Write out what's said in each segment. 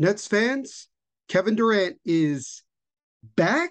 Nets fans, Kevin Durant is back,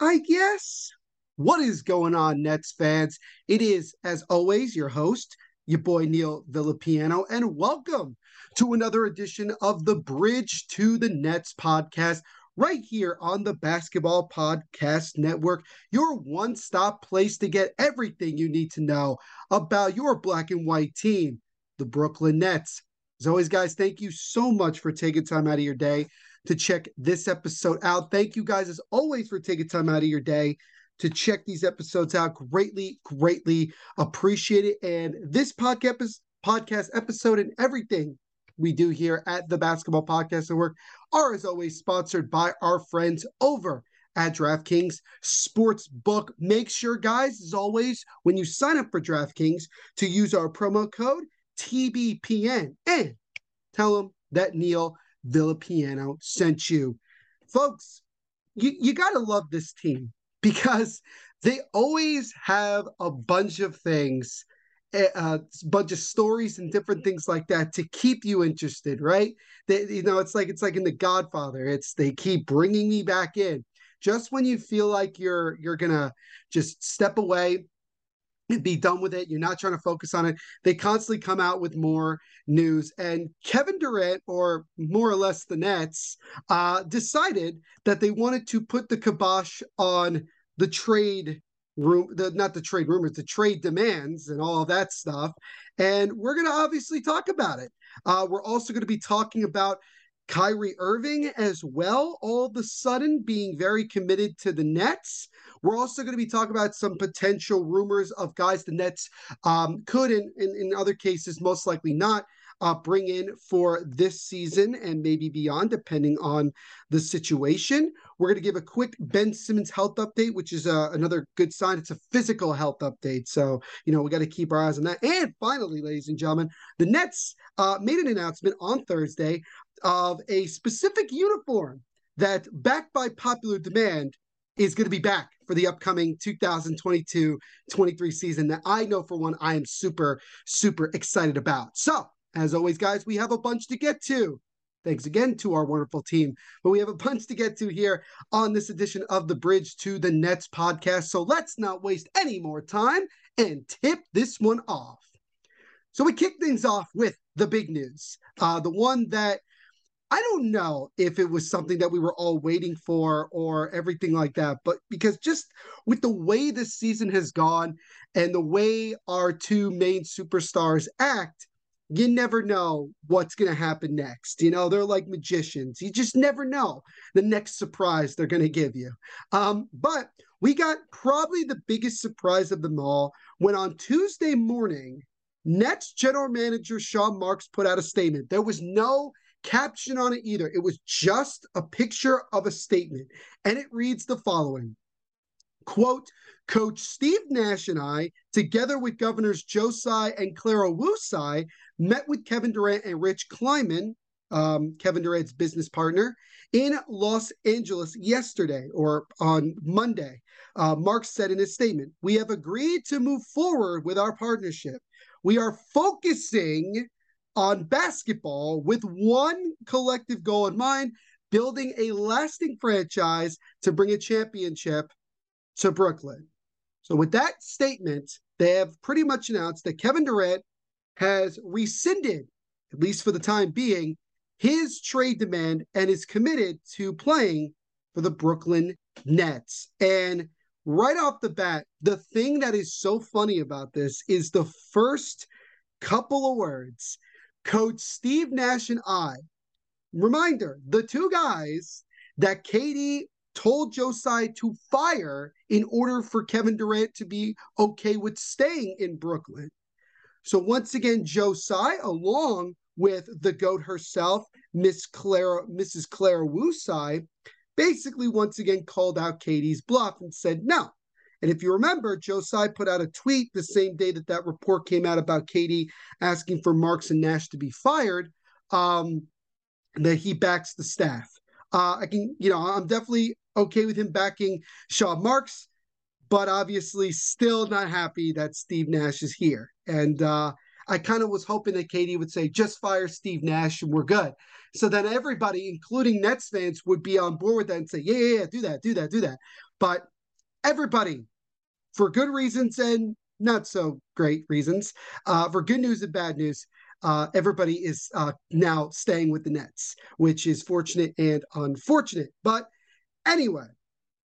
I guess. What is going on, Nets fans? It is, as always, your host, your boy Neil Villapiano, and welcome to another edition of the Bridge to the Nets podcast, right here on the Basketball Podcast Network, your one stop place to get everything you need to know about your black and white team, the Brooklyn Nets. As always, guys, thank you so much for taking time out of your day to check this episode out. Thank you guys, as always, for taking time out of your day to check these episodes out. Greatly, greatly appreciate it. And this podcast podcast episode and everything we do here at the Basketball Podcast Network are, as always, sponsored by our friends over at DraftKings Sportsbook. Make sure, guys, as always, when you sign up for DraftKings, to use our promo code TBPN and tell them that Neil Villapiano sent you. Folks, you, you got to love this team because they always have a bunch of things a uh, bunch of stories and different things like that to keep you interested right they, you know it's like it's like in the godfather it's they keep bringing me back in just when you feel like you're you're gonna just step away be done with it. You're not trying to focus on it. They constantly come out with more news. And Kevin Durant, or more or less the Nets, uh, decided that they wanted to put the kibosh on the trade room, the not the trade rumors, the trade demands and all that stuff. And we're going to obviously talk about it. Uh, we're also going to be talking about Kyrie Irving as well, all of a sudden being very committed to the Nets. We're also going to be talking about some potential rumors of guys the Nets um, could, and in other cases, most likely not, uh, bring in for this season and maybe beyond, depending on the situation. We're going to give a quick Ben Simmons health update, which is uh, another good sign. It's a physical health update. So, you know, we got to keep our eyes on that. And finally, ladies and gentlemen, the Nets uh, made an announcement on Thursday of a specific uniform that, backed by popular demand, is going to be back for the upcoming 2022 23 season that I know for one I am super, super excited about. So, as always, guys, we have a bunch to get to. Thanks again to our wonderful team. But we have a bunch to get to here on this edition of the Bridge to the Nets podcast. So let's not waste any more time and tip this one off. So we kick things off with the big news, uh, the one that I don't know if it was something that we were all waiting for or everything like that, but because just with the way this season has gone and the way our two main superstars act, you never know what's going to happen next. You know, they're like magicians. You just never know the next surprise they're going to give you. Um, but we got probably the biggest surprise of them all when on Tuesday morning, Nets general manager Sean Marks put out a statement. There was no caption on it either. It was just a picture of a statement. And it reads the following quote, Coach Steve Nash and I, together with Governors Joe and Clara Wu Tsai, met with Kevin Durant and Rich Kleiman, um, Kevin Durant's business partner, in Los Angeles yesterday or on Monday. Uh, Mark said in his statement, We have agreed to move forward with our partnership. We are focusing on basketball with one collective goal in mind building a lasting franchise to bring a championship to Brooklyn. So, with that statement, they have pretty much announced that Kevin Durant has rescinded, at least for the time being, his trade demand and is committed to playing for the Brooklyn Nets. And right off the bat, the thing that is so funny about this is the first couple of words Coach Steve Nash and I. Reminder the two guys that KD told Tsai to fire in order for Kevin Durant to be okay with staying in Brooklyn. So once again, Tsai, along with the goat herself, Miss Clara, Mrs. Clara Wu Tsai, basically once again called out KD's bluff and said no. And if you remember, Tsai put out a tweet the same day that that report came out about KD asking for Marks and Nash to be fired, um, that he backs the staff. Uh, I can, you know, I'm definitely okay with him backing Sean Marks, but obviously still not happy that Steve Nash is here. And uh, I kind of was hoping that KD would say, just fire Steve Nash and we're good. So then everybody, including Nets fans, would be on board with that and say, yeah, yeah, yeah, do that, do that, do that. But everybody, for good reasons and not so great reasons, uh, for good news and bad news, uh, everybody is uh, now staying with the Nets, which is fortunate and unfortunate. But anyway,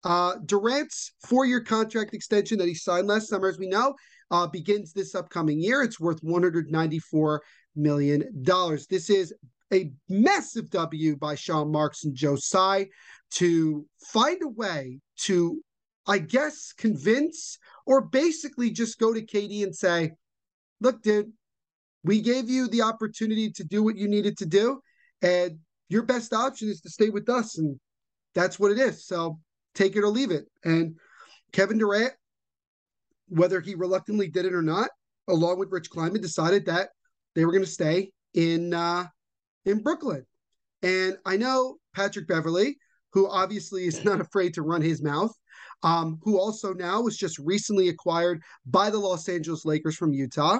uh, Durant's four-year contract extension that he signed last summer, as we know, uh, begins this upcoming year. It's worth 194 million dollars. This is a massive W by Sean Marks and Joe Tsai to find a way to, I guess, convince or basically just go to KD and say, "Look, dude, we gave you the opportunity to do what you needed to do, and your best option is to stay with us, and that's what it is. So take it or leave it." And Kevin Durant whether he reluctantly did it or not, along with Rich Kleiman, decided that they were going to stay in uh, in Brooklyn. And I know Patrick Beverley, who obviously is not afraid to run his mouth, um, who also now was just recently acquired by the Los Angeles Lakers from Utah,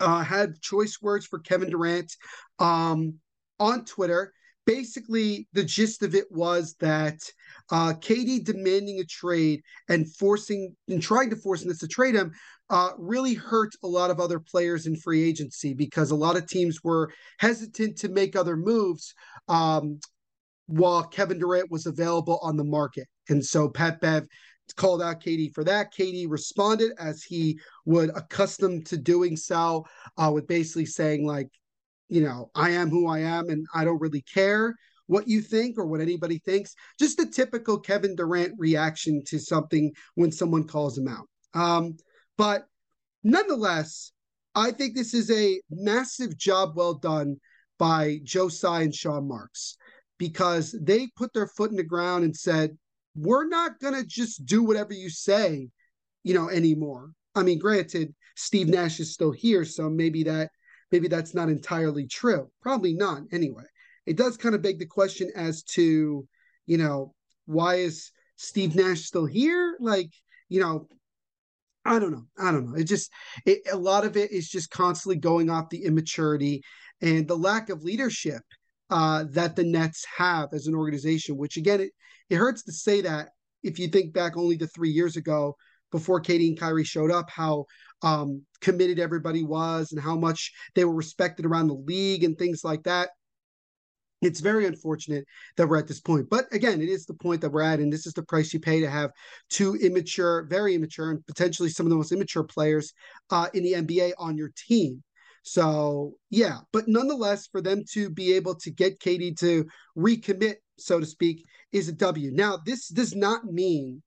uh, had choice words for Kevin Durant um, on Twitter basically the gist of it was that uh, KD demanding a trade and forcing and trying to force this to trade him uh, really hurt a lot of other players in free agency because a lot of teams were hesitant to make other moves um, while Kevin Durant was available on the market. And so Pat Bev called out KD for that. KD responded as he would accustomed to doing so, uh, with basically saying like, you know, I am who I am and I don't really care what you think or what anybody thinks. Just the typical Kevin Durant reaction to something when someone calls him out. Um, but nonetheless, I think this is a massive job well done by Joe Tsai and Sean Marks because they put their foot in the ground and said, we're not going to just do whatever you say, you know, anymore. I mean, granted, Steve Nash is still here, so maybe that maybe that's not entirely true. Probably not anyway. It does kind of beg the question as to, you know, why is Steve Nash still here? Like, you know, I don't know. I don't know. It just it, a lot of it is just constantly going off the immaturity and the lack of leadership uh, that the Nets have as an organization. Which again, it it hurts to say that if you think back only to three years ago before KD and Kyrie showed up, how um, committed everybody was and how much they were respected around the league and things like that. It's very unfortunate that we're at this point. But again, it is the point that we're at, and this is the price you pay to have two immature, very immature, and potentially some of the most immature players uh, in the NBA on your team. So, yeah, but nonetheless, for them to be able to get KD to recommit, so to speak, is a W. Now, this does not mean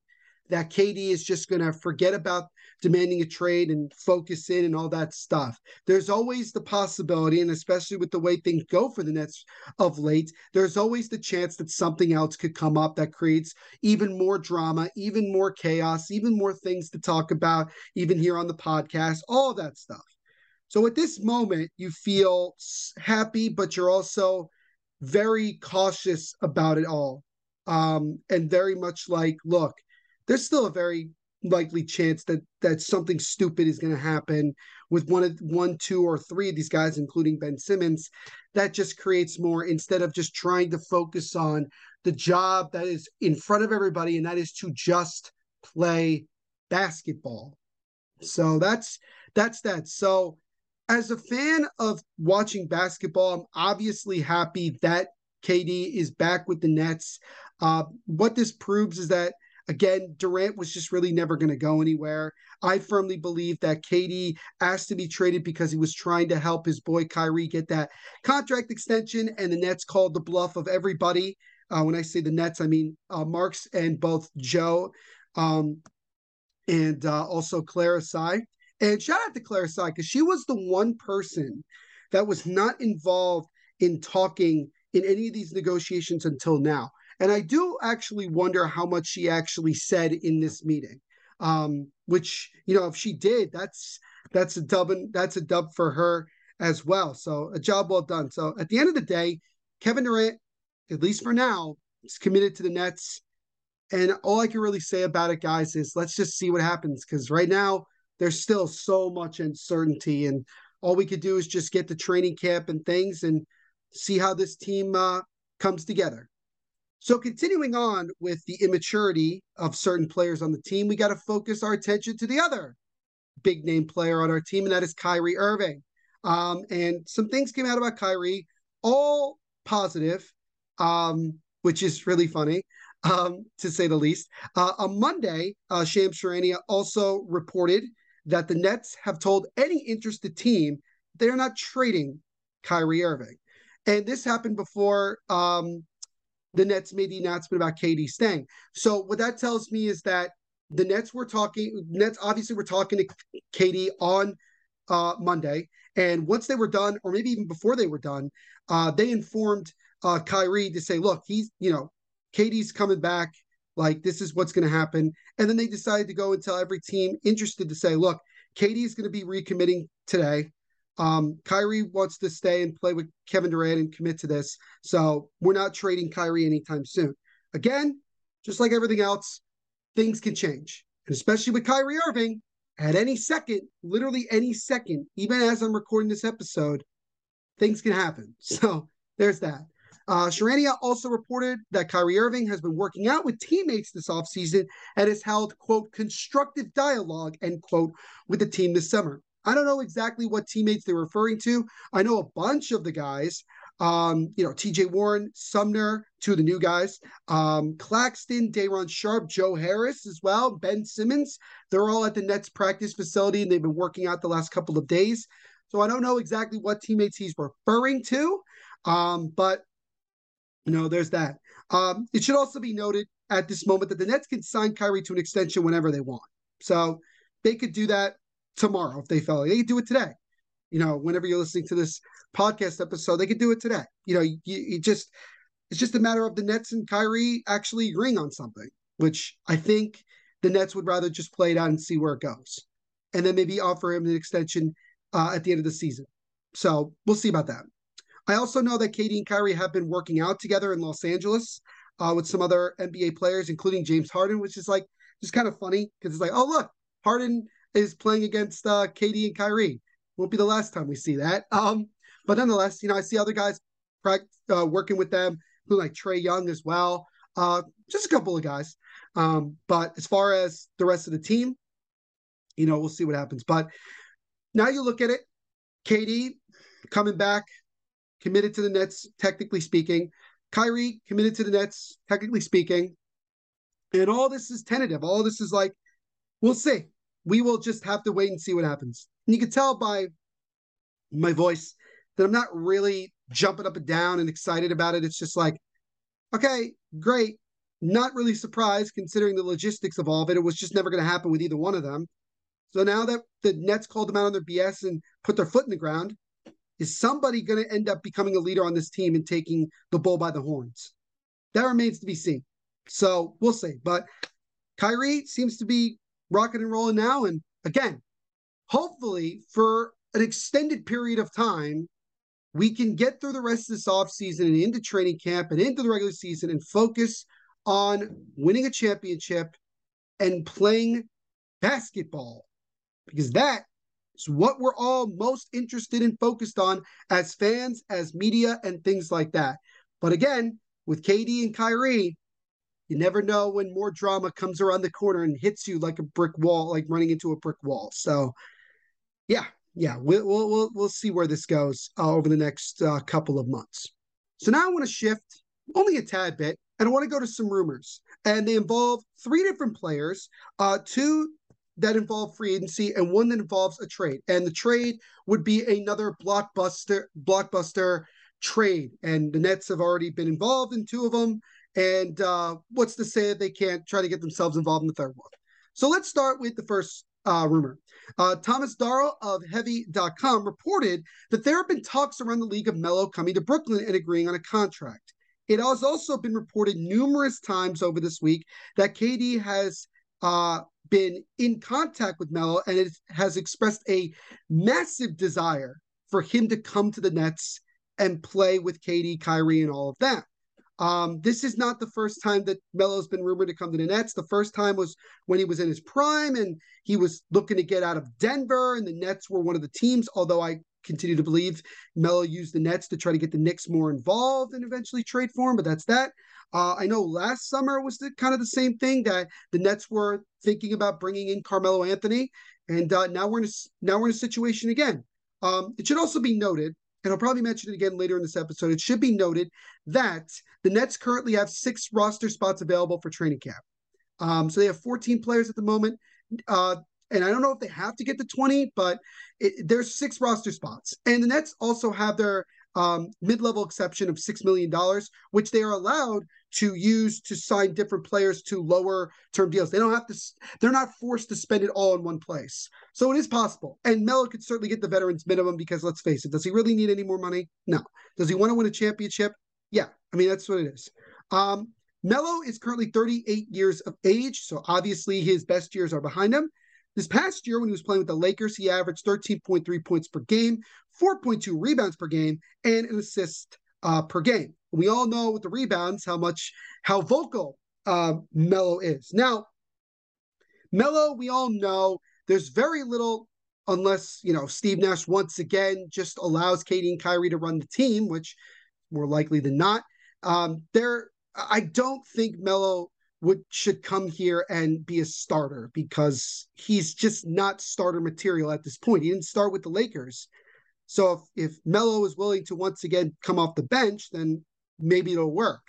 that KD is just going to forget about demanding a trade and focus in and all that stuff. There's always the possibility, and especially with the way things go for the Nets of late, there's always the chance that something else could come up that creates even more drama, even more chaos, even more things to talk about, even here on the podcast, all that stuff. So at this moment, you feel happy, but you're also very cautious about it all. Um, and very much like, look, there's still a very likely chance that that something stupid is going to happen with one of one, two, or three of these guys, including Ben Simmons. That just creates more instead of just trying to focus on the job that is in front of everybody, and that is to just play basketball. So that's that's that. So as a fan of watching basketball, I'm obviously happy that KD is back with the Nets. Uh, what this proves is that Again, Durant was just really never going to go anywhere. I firmly believe that KD asked to be traded because he was trying to help his boy Kyrie get that contract extension, and the Nets called the bluff of everybody. Uh, when I say the Nets, I mean uh, Marks and both Joe um, and uh, also Clara Tsai. And shout out to Clara Tsai because she was the one person that was not involved in talking in any of these negotiations until now. And I do actually wonder how much she actually said in this meeting. Um, which you know, if she did, that's that's a dub and that's a dub for her as well. So a job well done. So at the end of the day, Kevin Durant, at least for now, is committed to the Nets. And all I can really say about it, guys, is let's just see what happens because right now there's still so much uncertainty and all we could do is just get the training camp and things and see how this team uh, comes together. So, continuing on with the immaturity of certain players on the team, we got to focus our attention to the other big name player on our team, and that is Kyrie Irving. Um, and some things came out about Kyrie, all positive, um, which is really funny, um, to say the least. Uh, on Monday, uh, Shams Charania also reported that the Nets have told any interested team they're not trading Kyrie Irving. And this happened before um, the Nets made the announcement about KD staying. So what that tells me is that the Nets were talking. Nets obviously were talking to KD on uh, Monday, and once they were done, or maybe even before they were done, uh, they informed uh, Kyrie to say, "Look, he's you know, KD's coming back. Like this is what's going to happen." And then they decided to go and tell every team interested to say, "Look, KD is going to be recommitting today. Um, Kyrie wants to stay and play with Kevin Durant and commit to this. So we're not trading Kyrie anytime soon. Again, just like everything else, things can change. And especially with Kyrie Irving, at any second, literally any second, even as I'm recording this episode, things can happen. So there's that. Uh, Charania also reported that Kyrie Irving has been working out with teammates this offseason and has held, quote, constructive dialogue, end quote, with the team this summer. I don't know exactly what teammates they're referring to. I know a bunch of the guys, um, you know, TJ Warren, Sumner, two of the new guys, um, Claxton, Day'Ron Sharpe, Joe Harris as well, Ben Simmons. They're all at the Nets practice facility and they've been working out the last couple of days. So I don't know exactly what teammates he's referring to, um, but you know, there's that. Um, it should also be noted at this moment that the Nets can sign Kyrie to an extension whenever they want. So they could do that tomorrow if they felt they could do it today. You know, whenever you're listening to this podcast episode, they could do it today. You know, you, you just it's just a matter of the Nets and Kyrie actually agreeing on something, which I think the Nets would rather just play it out and see where it goes, and then maybe offer him an extension uh, at the end of the season. So we'll see about that. I also know that KD and Kyrie have been working out together in Los Angeles uh, with some other NBA players, including James Harden, which is like just kind of funny because it's like, oh look, Harden is playing against uh, KD and Kyrie. Won't be the last time we see that. Um, but nonetheless, you know, I see other guys uh, working with them, who like Trae Young as well. Uh, just a couple of guys. Um, but as far as the rest of the team, you know, we'll see what happens. But now you look at it, KD coming back, committed to the Nets, technically speaking. Kyrie committed to the Nets, technically speaking. And all this is tentative. All this is like, we'll see we will just have to wait and see what happens. And you can tell by my voice that I'm not really jumping up and down and excited about it. It's just like, okay, great. Not really surprised considering the logistics of all of it. It was just never going to happen with either one of them. So now that the Nets called them out on their BS and put their foot in the ground, is somebody going to end up becoming a leader on this team and taking the bull by the horns? That remains to be seen. So we'll see. But Kyrie seems to be rocking and rolling now. And again, hopefully for an extended period of time, we can get through the rest of this offseason and into training camp and into the regular season and focus on winning a championship and playing basketball because that is what we're all most interested and focused on as fans, as media, and things like that. But again, with KD and Kyrie, you never know when more drama comes around the corner and hits you like a brick wall, like running into a brick wall. So, yeah, yeah, we'll we'll we'll, see where this goes uh, over the next uh, couple of months. So now I want to shift only a tad bit, and I want to go to some rumors, and they involve three different players, uh, two that involve free agency and one that involves a trade. And the trade would be another blockbuster blockbuster trade, and the Nets have already been involved in two of them. And uh, what's to say that they can't try to get themselves involved in the third one? So let's start with the first uh, rumor. Uh, Thomas Darrow of Heavy.com reported that there have been talks around the league of Melo coming to Brooklyn and agreeing on a contract. It has also been reported numerous times over this week that KD has uh, been in contact with Melo and it has expressed a massive desire for him to come to the Nets and play with KD, Kyrie, and all of that. Um, this is not the first time that Melo's been rumored to come to the Nets. The first time was when he was in his prime and he was looking to get out of Denver, and the Nets were one of the teams. Although I continue to believe Melo used the Nets to try to get the Knicks more involved and eventually trade for him, but that's that. Uh, I know last summer was the, kind of the same thing that the Nets were thinking about bringing in Carmelo Anthony, and uh, now we're in a, now we're in a situation again. Um, it should also be noted, and I'll probably mention it again later in this episode. It should be noted that the Nets currently have six roster spots available for training camp. Um, so they have 14 players at the moment. Uh, and I don't know if they have to get to 20, but it, there's six roster spots. And the Nets also have their um, mid-level exception of $6 million, which they are allowed to use to sign different players to lower term deals. They don't have to, they're not forced to spend it all in one place. So it is possible. And Melo could certainly get the veterans minimum because let's face it, does he really need any more money? No. Does he want to win a championship? Yeah. I mean, that's what it is. Um, Melo is currently 38 years of age, so obviously his best years are behind him. This past year, when he was playing with the Lakers, he averaged 13.3 points per game, 4.2 rebounds per game, and an assist uh, per game. We all know with the rebounds how much how vocal uh, Melo is. Now, Melo, we all know there's very little unless you know Steve Nash once again just allows KD and Kyrie to run the team, which more likely than not. Um, there, I don't think Melo would should come here and be a starter because he's just not starter material at this point. He didn't start with the Lakers. So if, if Melo is willing to once again come off the bench, then maybe it'll work.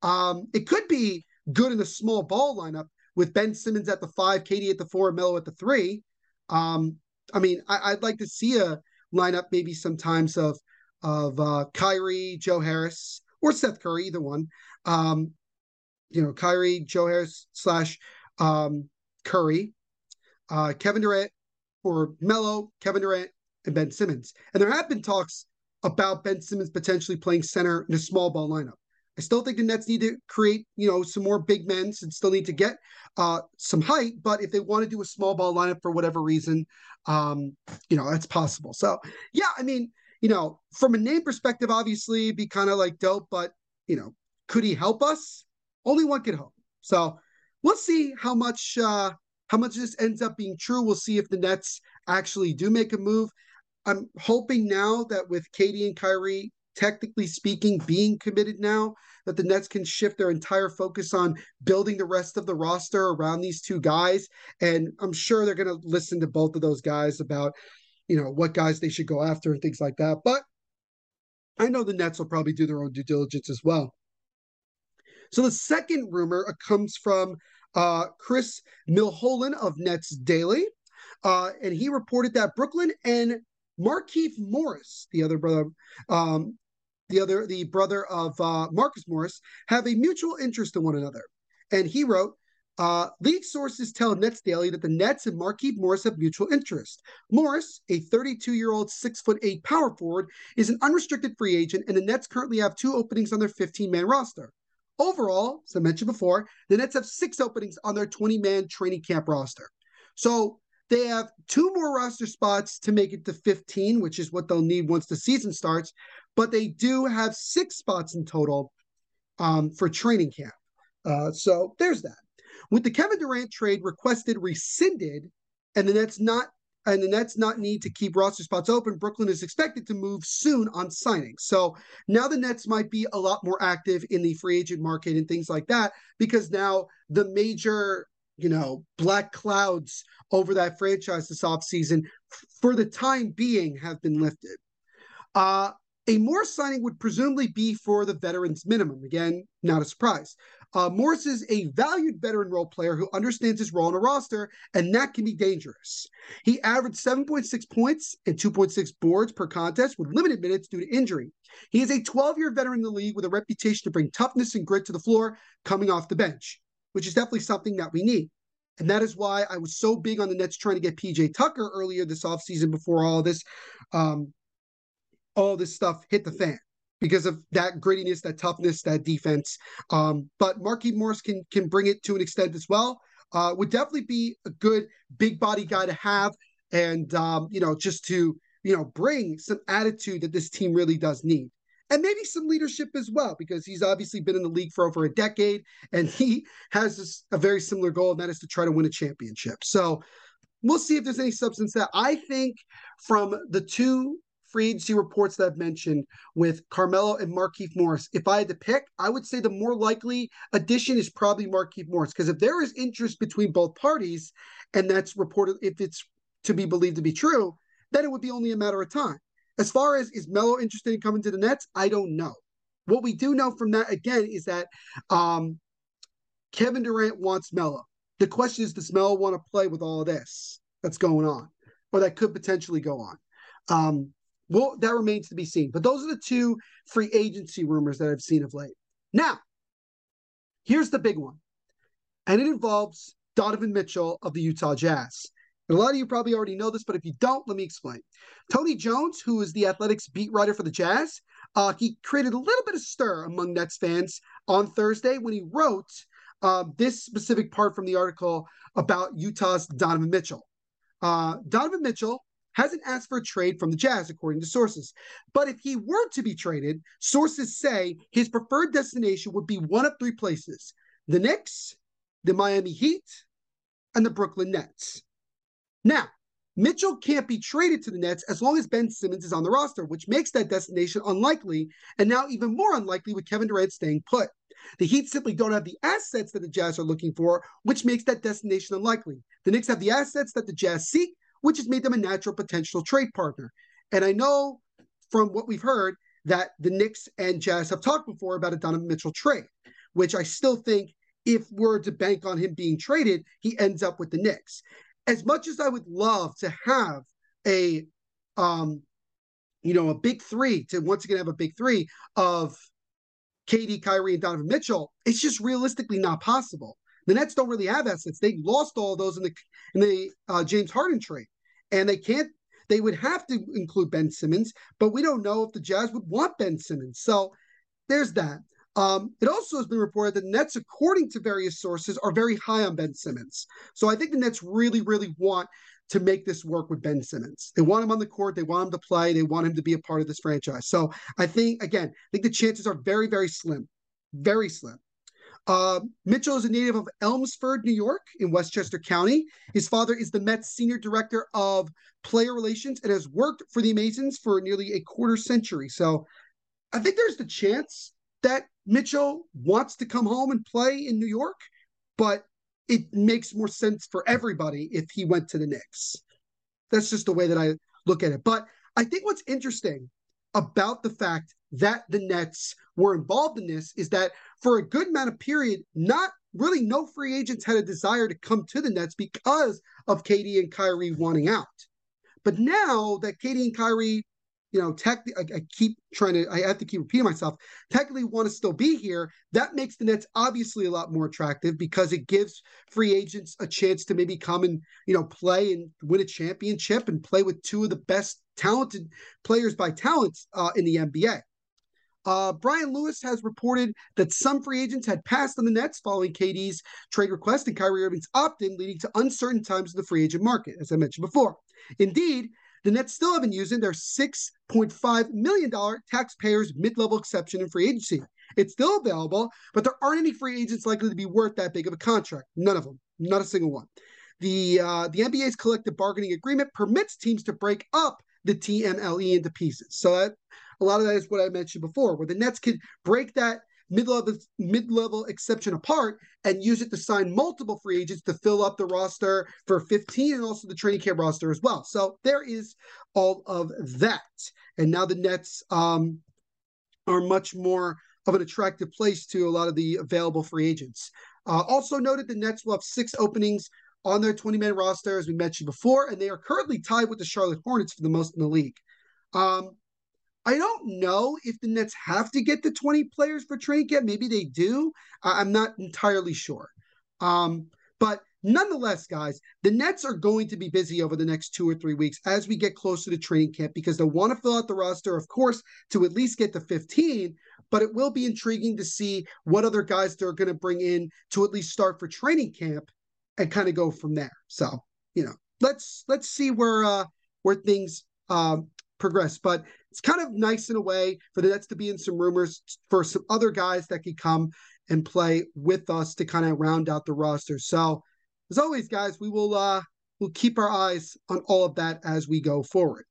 Um, it could be good in a small ball lineup with Ben Simmons at the five, KD at the four, Melo at the three. Um, I mean, I, would like to see a lineup maybe sometimes of of uh, Kyrie, Joe Harris, or Seth Curry, either one. Um, you know, Kyrie, Joe Harris slash um, Curry, uh, Kevin Durant, or Melo, Kevin Durant, and Ben Simmons. And there have been talks about Ben Simmons potentially playing center in a small ball lineup. I still think the Nets need to create, you know, some more big men and still need to get uh, some height. But if they want to do a small ball lineup for whatever reason, um, you know, that's possible. So yeah, I mean, you know, from a name perspective, obviously, be kind of like dope. But you know, could he help us? Only one could hope. So we'll see how much uh, how much this ends up being true. We'll see if the Nets actually do make a move. I'm hoping now that with KD and Kyrie, technically speaking, being committed now, that the Nets can shift their entire focus on building the rest of the roster around these two guys. And I'm sure they're going to listen to both of those guys about, you know, what guys they should go after and things like that. But I know the Nets will probably do their own due diligence as well. So the second rumor comes from uh, Chris Milholen of Nets Daily. Uh, and he reported that Brooklyn and Markieff Morris, the other brother, um, the other the brother of uh, Marcus Morris, have a mutual interest in one another. And he wrote, uh, lead sources tell Nets Daily that the Nets and Markieff Morris have mutual interest. Morris, a 32-year-old six foot eight power forward, is an unrestricted free agent, and the Nets currently have two openings on their 15-man roster. Overall, as I mentioned before, the Nets have six openings on their 20-man training camp roster. So they have two more roster spots to make it to 15, which is what they'll need once the season starts. But they do have six spots in total um, for training camp. Uh, so there's that. With the Kevin Durant trade requested rescinded, and the Nets not and the Nets not need to keep roster spots open, Brooklyn is expected to move soon on signing. So now the Nets might be a lot more active in the free agent market and things like that because now the major you know, black clouds over that franchise this offseason for the time being have been lifted. Uh, a Morris signing would presumably be for the veterans minimum. Again, not a surprise. Uh, Morris is a valued veteran role player who understands his role on a roster, and that can be dangerous. He averaged 7.6 points and 2.6 boards per contest with limited minutes due to injury. He is a 12 year veteran in the league with a reputation to bring toughness and grit to the floor coming off the bench which is definitely something that we need. And that is why I was so big on the Nets trying to get PJ Tucker earlier this offseason before all this um, all this stuff hit the fan because of that grittiness, that toughness, that defense. Um, but Markieff Morris can can bring it to an extent as well. Uh, would definitely be a good big body guy to have, and um, you know, just to you know bring some attitude that this team really does need and maybe some leadership as well, because he's obviously been in the league for over a decade and he has a very similar goal, and that is to try to win a championship. So we'll see if there's any substance that I think from the two free agency reports that I've mentioned with Carmelo and Markieff Morris, if I had to pick, I would say the more likely addition is probably Markieff Morris. Because if there is interest between both parties, and that's reported, if it's to be believed to be true, then it would be only a matter of time. As far as is Melo interested in coming to the Nets, I don't know. What we do know from that again is that um, Kevin Durant wants Melo. The question is, does Melo want to play with all this that's going on, or that could potentially go on? Um, well, that remains to be seen. But those are the two free agency rumors that I've seen of late. Now, here's the big one, and it involves Donovan Mitchell of the Utah Jazz. And a lot of you probably already know this, but if you don't, let me explain. Tony Jones, who is the Athletics beat writer for the Jazz, uh, he created a little bit of stir among Nets fans on Thursday when he wrote uh, this specific part from the article about Utah's Donovan Mitchell. Uh, Donovan Mitchell hasn't asked for a trade from the Jazz, according to sources. But if he were to be traded, sources say his preferred destination would be one of three places the Knicks, the Miami Heat, and the Brooklyn Nets. Now, Mitchell can't be traded to the Nets as long as Ben Simmons is on the roster, which makes that destination unlikely, and now even more unlikely with Kevin Durant staying put. The Heat simply don't have the assets that the Jazz are looking for, which makes that destination unlikely. The Knicks have the assets that the Jazz seek, which has made them a natural potential trade partner. And I know from what we've heard that the Knicks and Jazz have talked before about a Donovan Mitchell trade, which I still think if we're to bank on him being traded, he ends up with the Knicks as much as I would love to have a um you know a big three to once again have a big three of KD, Kyrie, and Donovan Mitchell, it's just realistically not possible. The Nets don't really have assets. They lost all those in the in the uh, James Harden trade, and they can't. They would have to include Ben Simmons, but we don't know if the Jazz would want Ben Simmons. So there's that. Um, it also has been reported that the Nets, according to various sources, are very high on Ben Simmons. So I think the Nets really, really want to make this work with Ben Simmons. They want him on the court. They want him to play. They want him to be a part of this franchise. So I think, again, I think the chances are very, very slim. Very slim. Uh, Mitchell is a native of Elmsford, New York, in Westchester County. His father is the Mets senior director of player relations and has worked for the Amazins for nearly a quarter century. So I think there's the chance that Mitchell wants to come home and play in New York, but it makes more sense for everybody if he went to the Knicks. That's just the way that I look at it. But I think what's interesting about the fact that the Nets were involved in this is that for a good amount of period, not really no free agents had a desire to come to the Nets because of KD and Kyrie wanting out. But now that KD and Kyrie you know, tech, I, I, keep trying to, I have to keep repeating myself, technically want to still be here. That makes the Nets obviously a lot more attractive because it gives free agents a chance to maybe come and, you know, play and win a championship and play with two of the best talented players by talent uh, in the NBA. Uh, Brian Lewis has reported that some free agents had passed on the Nets following KD's trade request and Kyrie Irving's opt-in, leading to uncertain times in the free agent market, as I mentioned before. Indeed, the Nets still haven't used their $6.5 million taxpayers mid level exception in free agency. It's still available, but there aren't any free agents likely to be worth that big of a contract. None of them, not a single one. The, uh, the NBA's collective bargaining agreement permits teams to break up the TMLE into pieces. So that, a lot of that is what I mentioned before, where the Nets could break that mid-level mid-level exception apart and use it to sign multiple free agents to fill up the roster for 15 and also the training camp roster as well. So there is all of that. And now the Nets um, are much more of an attractive place to a lot of the available free agents. Uh, also noted the Nets will have six openings on their 20 man roster, as we mentioned before, and they are currently tied with the Charlotte Hornets for the most in the league. Um, I don't know if the Nets have to get the 20 players for training camp. Maybe they do. I'm not entirely sure. Um, but nonetheless, guys, the Nets are going to be busy over the next two or three weeks as we get closer to training camp because they want to fill out the roster, of course, to at least get to 15. But it will be intriguing to see what other guys they're going to bring in to at least start for training camp and kind of go from there. So, you know, let's let's see where uh where things um progress. But it's kind of nice in a way for the Nets to be in some rumors for some other guys that could come and play with us to kind of round out the roster. So as always, guys, we will uh we'll keep our eyes on all of that as we go forward.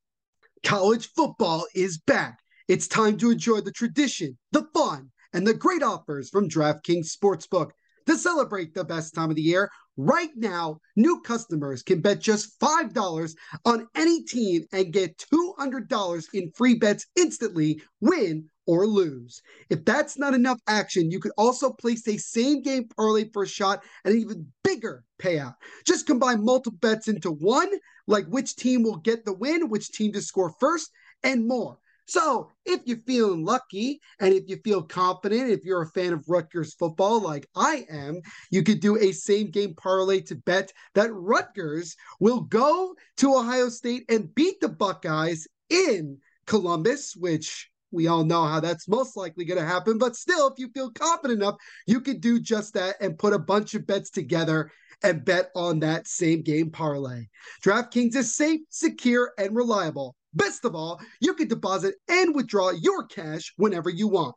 College football is back. It's time to enjoy the tradition, the fun, and the great offers from DraftKings Sportsbook. To celebrate the best time of the year, right now, new customers can bet just $5 on any team and get $200 in free bets instantly, win or lose. If that's not enough action, you could also place a same game parlay for a shot at an even bigger payout. Just combine multiple bets into one, like which team will get the win, which team to score first, and more. So, if you're feeling lucky and if you feel confident, if you're a fan of Rutgers football like I am, you could do a same game parlay to bet that Rutgers will go to Ohio State and beat the Buckeyes in Columbus, which we all know how that's most likely going to happen. But still, if you feel confident enough, you could do just that and put a bunch of bets together and bet on that same game parlay. DraftKings is safe, secure, and reliable. Best of all, you can deposit and withdraw your cash whenever you want.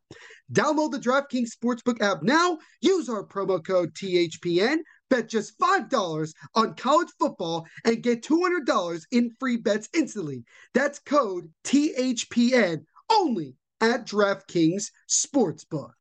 Download the DraftKings Sportsbook app now. Use our promo code THPN. Bet just $5 on college football and get $200 in free bets instantly. That's code THPN only at DraftKings Sportsbook.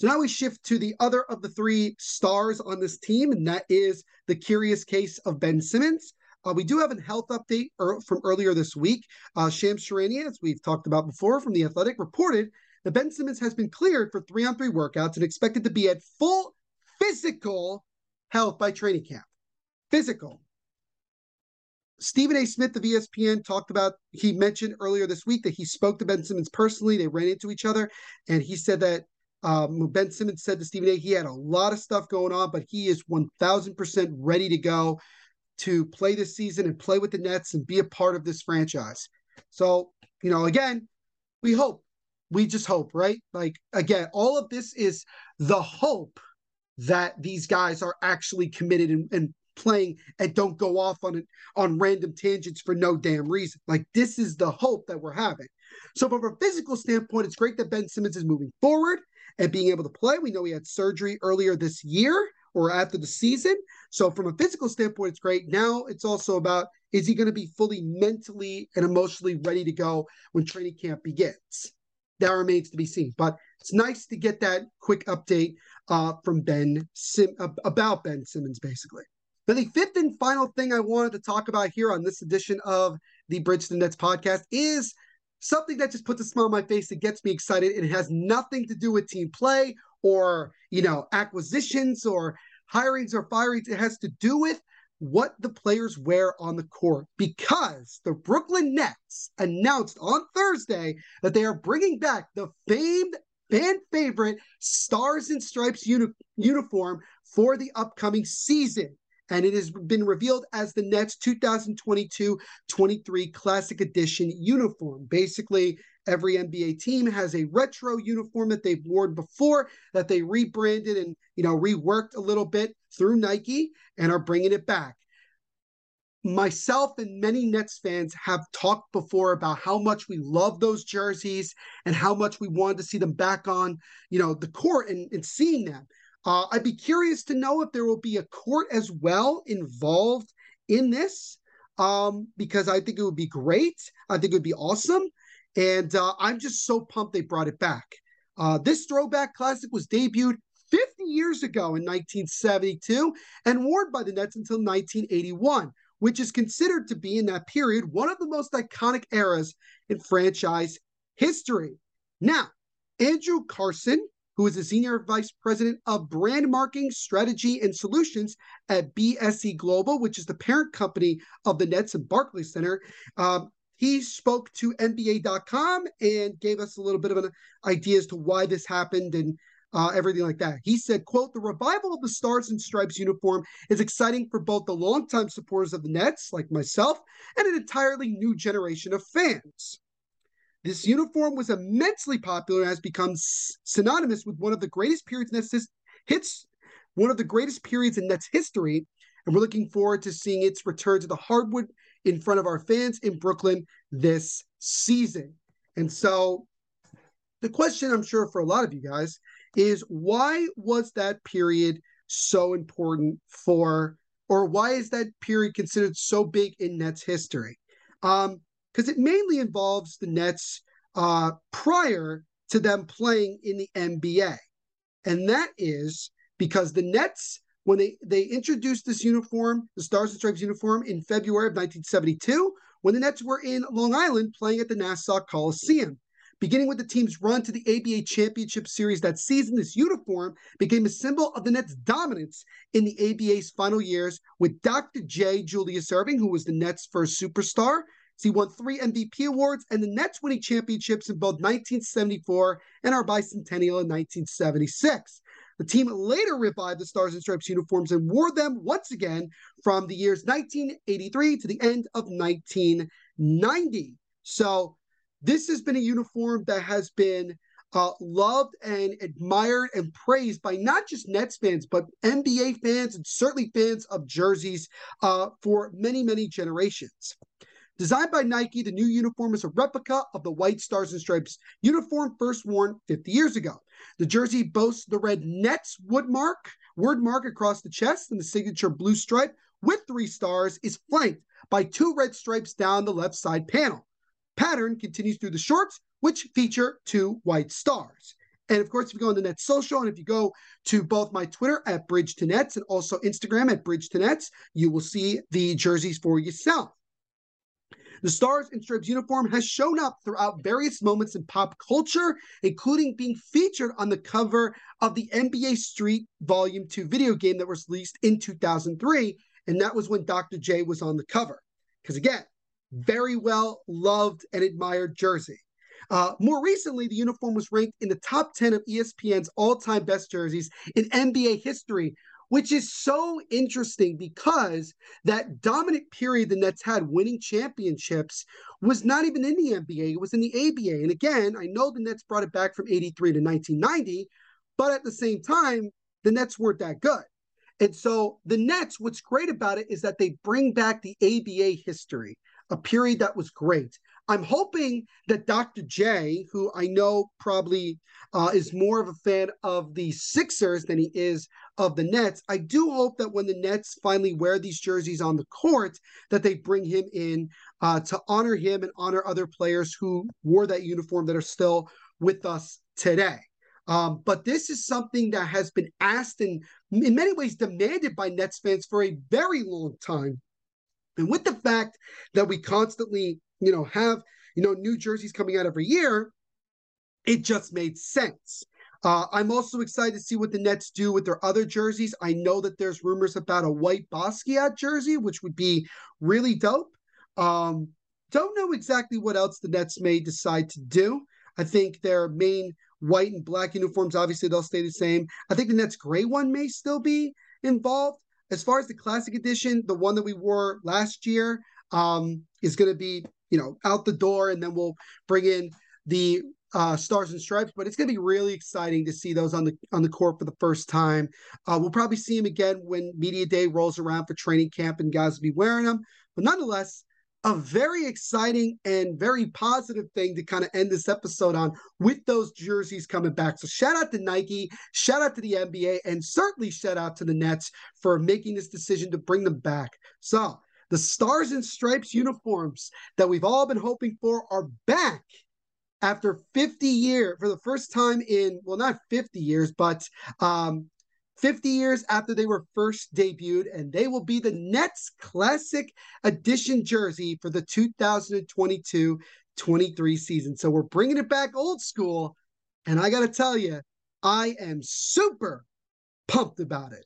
So now we shift to the other of the three stars on this team, and that is the curious case of Ben Simmons. Uh, we do have a health update er- from earlier this week. Uh, Shams Charania, as we've talked about before from The Athletic, reported that Ben Simmons has been cleared for three on three workouts and expected to be at full physical health by training camp. Physical. Stephen A. Smith of ESPN talked about, he mentioned earlier this week that he spoke to Ben Simmons personally. They ran into each other, and he said that um, ben Simmons said to Stephen A. he had a lot of stuff going on, but he is 1000% ready to go to play this season and play with the Nets and be a part of this franchise. So, you know, again, we hope, we just hope, right? Like, again, all of this is the hope that these guys are actually committed and, and playing and don't go off on it on random tangents for no damn reason. Like this is the hope that we're having. So from a physical standpoint, it's great that Ben Simmons is moving forward and being able to play. We know he had surgery earlier this year or after the season. So from a physical standpoint, it's great. Now it's also about is he going to be fully mentally and emotionally ready to go when training camp begins? That remains to be seen. But it's nice to get that quick update uh, from Ben Sim- about Ben Simmons, basically. Now, the fifth and final thing I wanted to talk about here on this edition of the Bridge to Nets podcast is something that just puts a smile on my face and gets me excited. And it has nothing to do with team play or, you know, acquisitions or hirings or firings. It has to do with what the players wear on the court because the Brooklyn Nets announced on Thursday that they are bringing back the famed fan favorite Stars and Stripes uni- uniform for the upcoming season. And it has been revealed as the Nets 2022 23 Classic Edition uniform. Basically, Every NBA team has a retro uniform that they've worn before that they rebranded and you know reworked a little bit through Nike and are bringing it back. Myself and many Nets fans have talked before about how much we love those jerseys and how much we wanted to see them back on, you know, the court and, and seeing them. Uh, I'd be curious to know if there will be a court as well involved in this, um, because I think it would be great. I think it would be awesome. And uh, I'm just so pumped they brought it back. Uh, this throwback classic was debuted 50 years ago in 1972 and worn by the Nets until 1981, which is considered to be in that period one of the most iconic eras in franchise history. Now, Andrew Carson, who is the senior vice president of brand marketing strategy and solutions at BSE Global, which is the parent company of the Nets and Barclays Center, um, he spoke to NBA.com and gave us a little bit of an idea as to why this happened and uh, everything like that. He said, quote, the revival of the Stars and Stripes uniform is exciting for both the longtime supporters of the Nets, like myself, and an entirely new generation of fans. This uniform was immensely popular and has become synonymous with one of the greatest periods in Nets hits, one of the greatest periods in Nets history, and we're looking forward to seeing its return to the hardwood in front of our fans in Brooklyn this season. And so the question I'm sure for a lot of you guys is why was that period so important for or why is that period considered so big in Nets history? Um, because it mainly involves the Nets uh, prior to them playing in the NBA. And that is because the Nets, when they, they introduced this uniform, the Stars and Stripes uniform, in February of 1972, when the Nets were in Long Island playing at the Nassau Coliseum. Beginning with the team's run to the ABA Championship Series that season, this uniform became a symbol of the Nets' dominance in the ABA's final years, with Dr. J. Julius Erving, who was the Nets' first superstar. he won three MVP awards and the Nets winning championships in both 1974 and our bicentennial in 1976. The team later revived the Stars and Stripes uniforms and wore them once again from the years 1983 to the end of 1990. So this has been a uniform that has been uh, loved and admired and praised by not just Nets fans, but NBA fans and certainly fans of jerseys uh, for many, many generations. Designed by Nike, the new uniform is a replica of the white stars and stripes uniform first worn 50 years ago. The jersey boasts the red Nets wood mark, word mark across the chest, and the signature blue stripe with three stars is flanked by two red stripes down the left side panel. Pattern continues through the shorts, which feature two white stars. And of course, if you go on the Nets social and if you go to both my Twitter at Bridge to Nets and also Instagram at Bridge to Nets, you will see the jerseys for yourself. The Stars and Stripes uniform has shown up throughout various moments in pop culture, including being featured on the cover of the NBA Street Volume 2 video game that was released in 2003. And that was when Dr. J was on the cover. Because again, very well loved and admired jersey. Uh, more recently, the uniform was ranked in the top 10 of ESPN's all time best jerseys in NBA history, which is so interesting because that dominant period the Nets had winning championships was not even in the NBA, it was in the ABA. And again, I know the Nets brought it back from 83 to 1990, but at the same time, the Nets weren't that good. And so the Nets, what's great about it is that they bring back the ABA history, a period that was great. I'm hoping that Dr. J, who I know probably uh, is more of a fan of the Sixers than he is of the Nets, I do hope that when the Nets finally wear these jerseys on the court, that they bring him in uh, to honor him and honor other players who wore that uniform that are still with us today. Um, but this is something that has been asked and in many ways demanded by Nets fans for a very long time. And with the fact that we constantly you know, have, you know, new jerseys coming out every year, it just made sense. Uh, I'm also excited to see what the Nets do with their other jerseys. I know that there's rumors about a white Basquiat jersey, which would be really dope. Um, don't know exactly what else the Nets may decide to do. I think their main white and black uniforms, obviously, they'll stay the same. I think the Nets gray one may still be involved. As far as the classic edition, the one that we wore last year um, is going to be you know, out the door, and then we'll bring in the uh, stars and stripes. But it's going to be really exciting to see those on the on the court for the first time. Uh, we'll probably see them again when media day rolls around for training camp, and guys will be wearing them. But nonetheless, a very exciting and very positive thing to kind of end this episode on with those jerseys coming back. So shout out to Nike, shout out to the NBA, and certainly shout out to the Nets for making this decision to bring them back. So the Stars and Stripes uniforms that we've all been hoping for are back after 50 years, for the first time in, well, not 50 years, but um, 50 years after they were first debuted, and they will be the Nets Classic Edition jersey for the 2022 23 season. So we're bringing it back old school. And I got to tell you, I am super pumped about it.